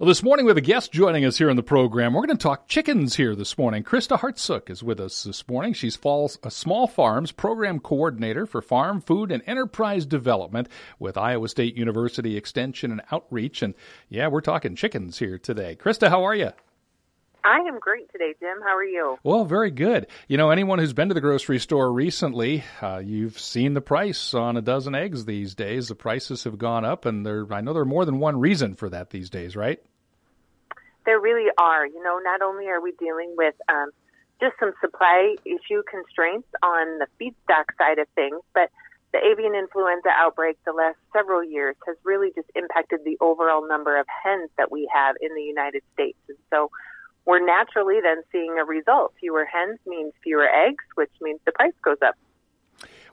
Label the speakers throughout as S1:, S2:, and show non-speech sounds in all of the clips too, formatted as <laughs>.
S1: Well, this morning we have a guest joining us here in the program. We're going to talk chickens here this morning. Christa Hartsook is with us this morning. She's Falls a Small Farms Program Coordinator for Farm, Food, and Enterprise Development with Iowa State University Extension and Outreach. And yeah, we're talking chickens here today. Christa, how are you?
S2: I am great today, Jim. How are you?
S1: Well, very good. You know, anyone who's been to the grocery store recently, uh, you've seen the price on a dozen eggs these days. The prices have gone up, and there I know there are more than one reason for that these days, right?
S2: There really are. You know, not only are we dealing with um, just some supply issue constraints on the feedstock side of things, but the avian influenza outbreak the last several years has really just impacted the overall number of hens that we have in the United States. And so we're naturally then seeing a result. Fewer hens means fewer eggs, which means the price goes up.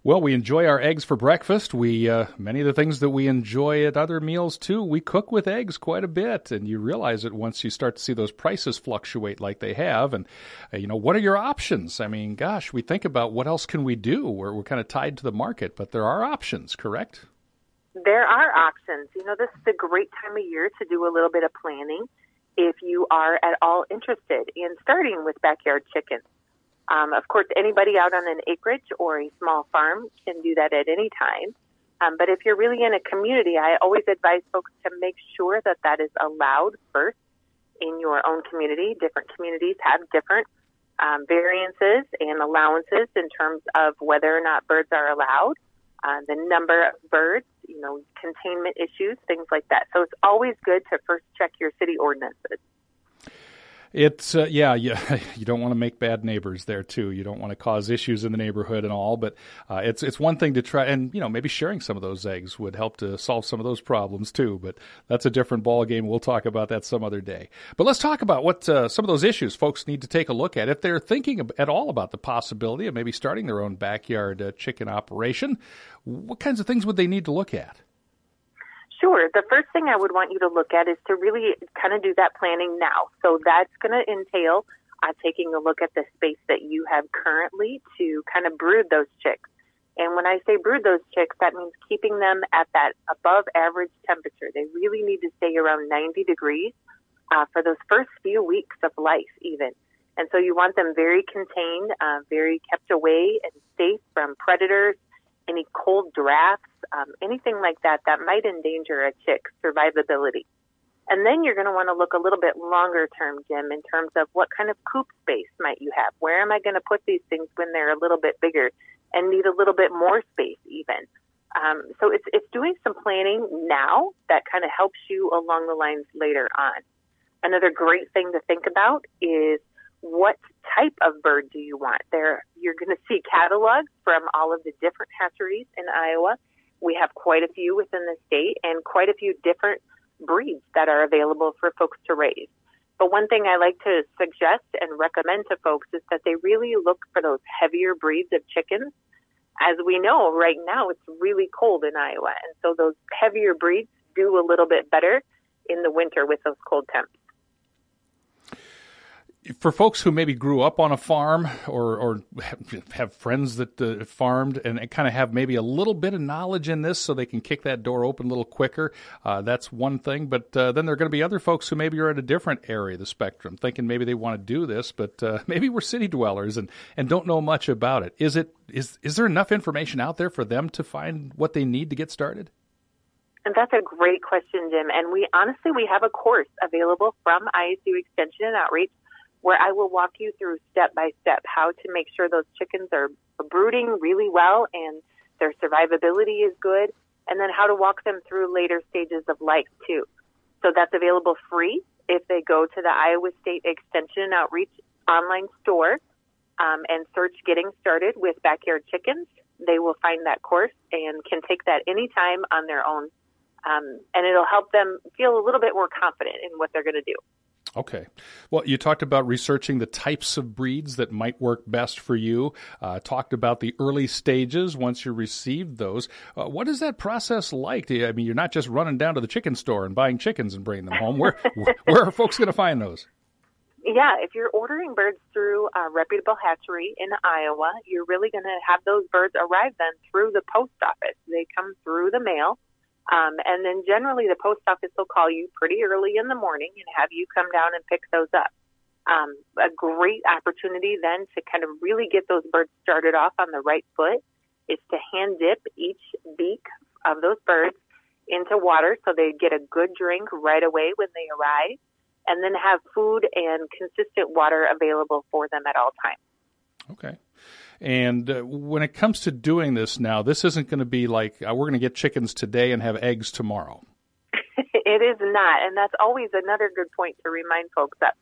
S1: Well, we enjoy our eggs for breakfast. We uh, many of the things that we enjoy at other meals too. We cook with eggs quite a bit, and you realize it once you start to see those prices fluctuate like they have. And uh, you know, what are your options? I mean, gosh, we think about what else can we do. We're we're kind of tied to the market, but there are options, correct?
S2: There are options. You know, this is a great time of year to do a little bit of planning if you are at all interested in starting with backyard chickens. Um, of course, anybody out on an acreage or a small farm can do that at any time. Um, but if you're really in a community, I always advise folks to make sure that that is allowed first in your own community. Different communities have different um, variances and allowances in terms of whether or not birds are allowed, uh, the number of birds, you know, containment issues, things like that. So it's always good to first check your city ordinances.
S1: It's uh, yeah, <laughs> yeah. You don't want to make bad neighbors there too. You don't want to cause issues in the neighborhood and all. But uh, it's it's one thing to try, and you know maybe sharing some of those eggs would help to solve some of those problems too. But that's a different ball game. We'll talk about that some other day. But let's talk about what uh, some of those issues folks need to take a look at if they're thinking at all about the possibility of maybe starting their own backyard uh, chicken operation. What kinds of things would they need to look at?
S2: Sure. The first thing I would want you to look at is to really kind of do that planning now. So that's going to entail uh, taking a look at the space that you have currently to kind of brood those chicks. And when I say brood those chicks, that means keeping them at that above average temperature. They really need to stay around 90 degrees uh, for those first few weeks of life, even. And so you want them very contained, uh, very kept away and safe from predators, any cold drafts, um, anything like that that might endanger a chick's survivability. And then you're going to want to look a little bit longer term, Jim, in terms of what kind of coop space might you have? Where am I going to put these things when they're a little bit bigger and need a little bit more space even? Um, so it's, it's doing some planning now that kind of helps you along the lines later on. Another great thing to think about is what type of bird do you want? There, you're going to see catalogs from all of the different hatcheries in Iowa. We have quite a few within the state and quite a few different breeds that are available for folks to raise. But one thing I like to suggest and recommend to folks is that they really look for those heavier breeds of chickens. As we know, right now it's really cold in Iowa, and so those heavier breeds do a little bit better in the winter with those cold temps
S1: for folks who maybe grew up on a farm or, or have friends that uh, farmed and, kind of have maybe a little bit of knowledge in this so they can kick that door open a little quicker, uh, that's one thing. But uh, then there are going to be other folks who maybe are at a different area of the spectrum, thinking maybe they want to do this, but uh, <laughs> maybe we're city dwellers and, and don't know much about it. Is it is is there enough information out there for them to find what they need to get started?
S2: And that's a great question, Jim. And we honestly we have a course available from ISU Extension and Outreach where I will walk you through step by step how to make sure those chickens are brooding really well and their survivability is good, and then how to walk them through later stages of life too. So that's available free if they go to the Iowa State Extension and Outreach online store um, and search Getting Started with Backyard Chickens. They will find that course and can take that anytime on their own. Um, and it'll help them feel a little bit more confident in what they're going to do.
S1: Okay. Well, you talked about researching the types of breeds that might work best for you. Uh, talked about the early stages once you received those. Uh, what is that process like? You, I mean, you're not just running down to the chicken store and buying chickens and bringing them home. Where <laughs> where are folks going to find those?
S2: Yeah, if you're ordering birds through a reputable hatchery in Iowa, you're really going to have those birds arrive then through the post office. They come through the mail Um, and then generally the post office will call you pretty early in the morning and have you come down and pick those up. Um, a great opportunity then to kind of really get those birds started off on the right foot is to hand dip each beak of those birds into water so they get a good drink right away when they arrive and then have food and consistent water available for them at all times.
S1: Okay. And uh, when it comes to doing this now, this isn't going to be like uh, we're going to get chickens today and have eggs tomorrow. <laughs>
S2: it is not. And that's always another good point to remind folks that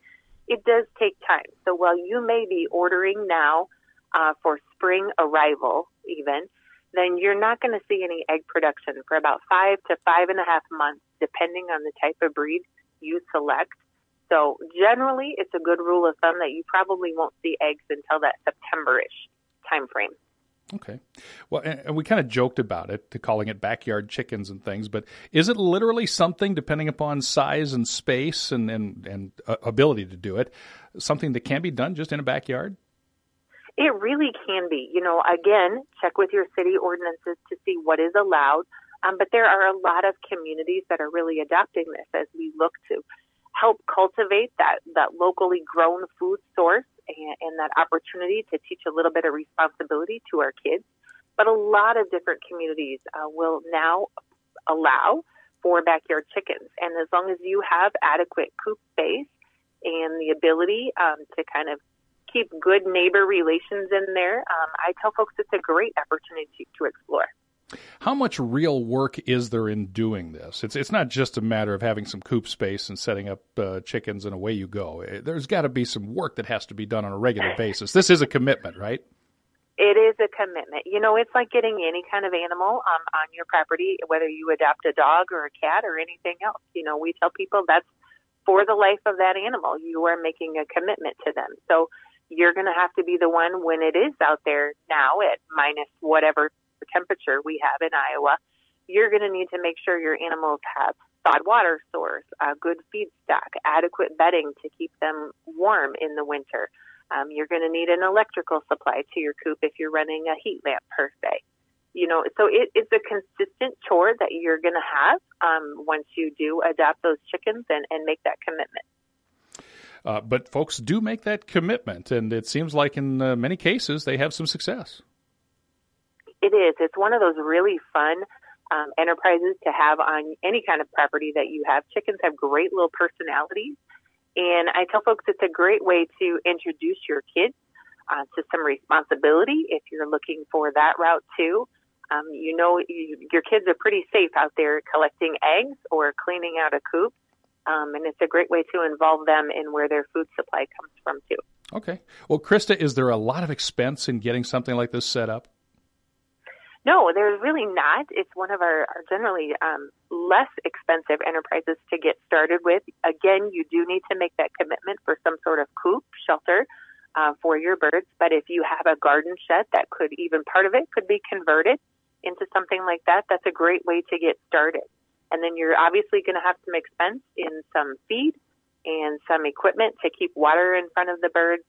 S2: it does take time. So while you may be ordering now uh, for spring arrival, even, then you're not going to see any egg production for about five to five and a half months, depending on the type of breed you select. So generally, it's a good rule of thumb that you probably won't see eggs until that September-ish time frame.
S1: Okay. Well, and we kind of joked about it, to calling it backyard chickens and things, but is it literally something, depending upon size and space and, and, and uh, ability to do it, something that can be done just in a backyard?
S2: It really can be. You know, again, check with your city ordinances to see what is allowed. Um, but there are a lot of communities that are really adopting this as we look to help cultivate that, that locally grown food source and, and that opportunity to teach a little bit of responsibility to our kids. But a lot of different communities uh, will now allow for backyard chickens. And as long as you have adequate coop space and the ability um, to kind of keep good neighbor relations in there, um, I tell folks it's a great opportunity to explore.
S1: How much real work is there in doing this? It's it's not just a matter of having some coop space and setting up uh, chickens and away you go. Eh, there's got to be some work that has to be done on a regular <laughs> basis. This is a commitment, right?
S2: It is a commitment. You know, it's like getting any kind of animal um, on your property, whether you adopt a dog or a cat or anything else. You know, we tell people that's for the life of that animal. You are making a commitment to them. So you're going to have to be the one when it is out there now at minus whatever temperature we have in Iowa, you're going to need to make sure your animals have thawed water source, a good feed stock, adequate bedding to keep them warm in the winter. Um, you're going to need an electrical supply to your coop if you're running a heat lamp per se. You know, so it, it's a consistent chore that you're going to have um, once you do adopt those chickens and, and make that commitment.
S1: Uh, but folks do make that commitment, and it seems like in uh, many cases they have some success.
S2: It is. It's one of those really fun um, enterprises to have on any kind of property that you have. Chickens have great little personalities. And I tell folks it's a great way to introduce your kids uh, to some responsibility if you're looking for that route too. Um, you know, you, your kids are pretty safe out there collecting eggs or cleaning out a coop. Um, and it's a great way to involve them in where their food supply comes from too.
S1: Okay. Well, Christa, is there a lot of expense in getting something like this set up?
S2: No, there's really not. It's one of our, our generally um, less expensive enterprises to get started with. Again, you do need to make that commitment for some sort of coop shelter uh, for your birds. But if you have a garden shed that could even part of it could be converted into something like that, that's a great way to get started. And then you're obviously going to have some expense in some feed and some equipment to keep water in front of the birds.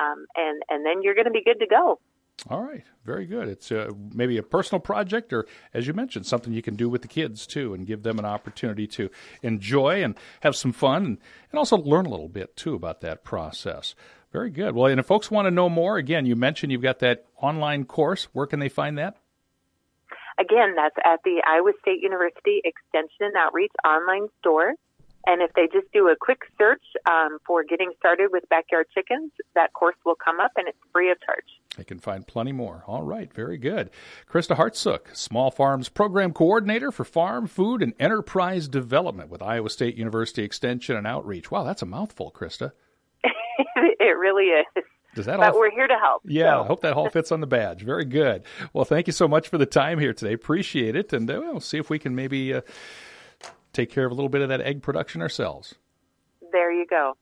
S2: Um, and, and then you're going to be good to go.
S1: All right, very good. It's uh, maybe a personal project, or as you mentioned, something you can do with the kids too, and give them an opportunity to enjoy and have some fun, and, and also learn a little bit too about that process. Very good. Well, and if folks want to know more, again, you mentioned you've got that online course. Where can they find that?
S2: Again, that's at the Iowa State University Extension and Outreach online store. And if they just do a quick search um, for getting started with backyard chickens, that course will come up and it's free of charge.
S1: They can find plenty more. All right, very good. Christa Hartsook, Small Farms Program Coordinator for Farm, Food, and Enterprise Development with Iowa State University Extension and Outreach. Wow, that's a mouthful, Christa. <laughs>
S2: it really is.
S1: Does that
S2: but
S1: all...
S2: we're here to help.
S1: Yeah,
S2: so.
S1: I hope that all fits on the badge. Very good. Well, thank you so much for the time here today. Appreciate it, and uh, we'll see if we can maybe uh, take care of a little bit of that egg production ourselves.
S2: There you go.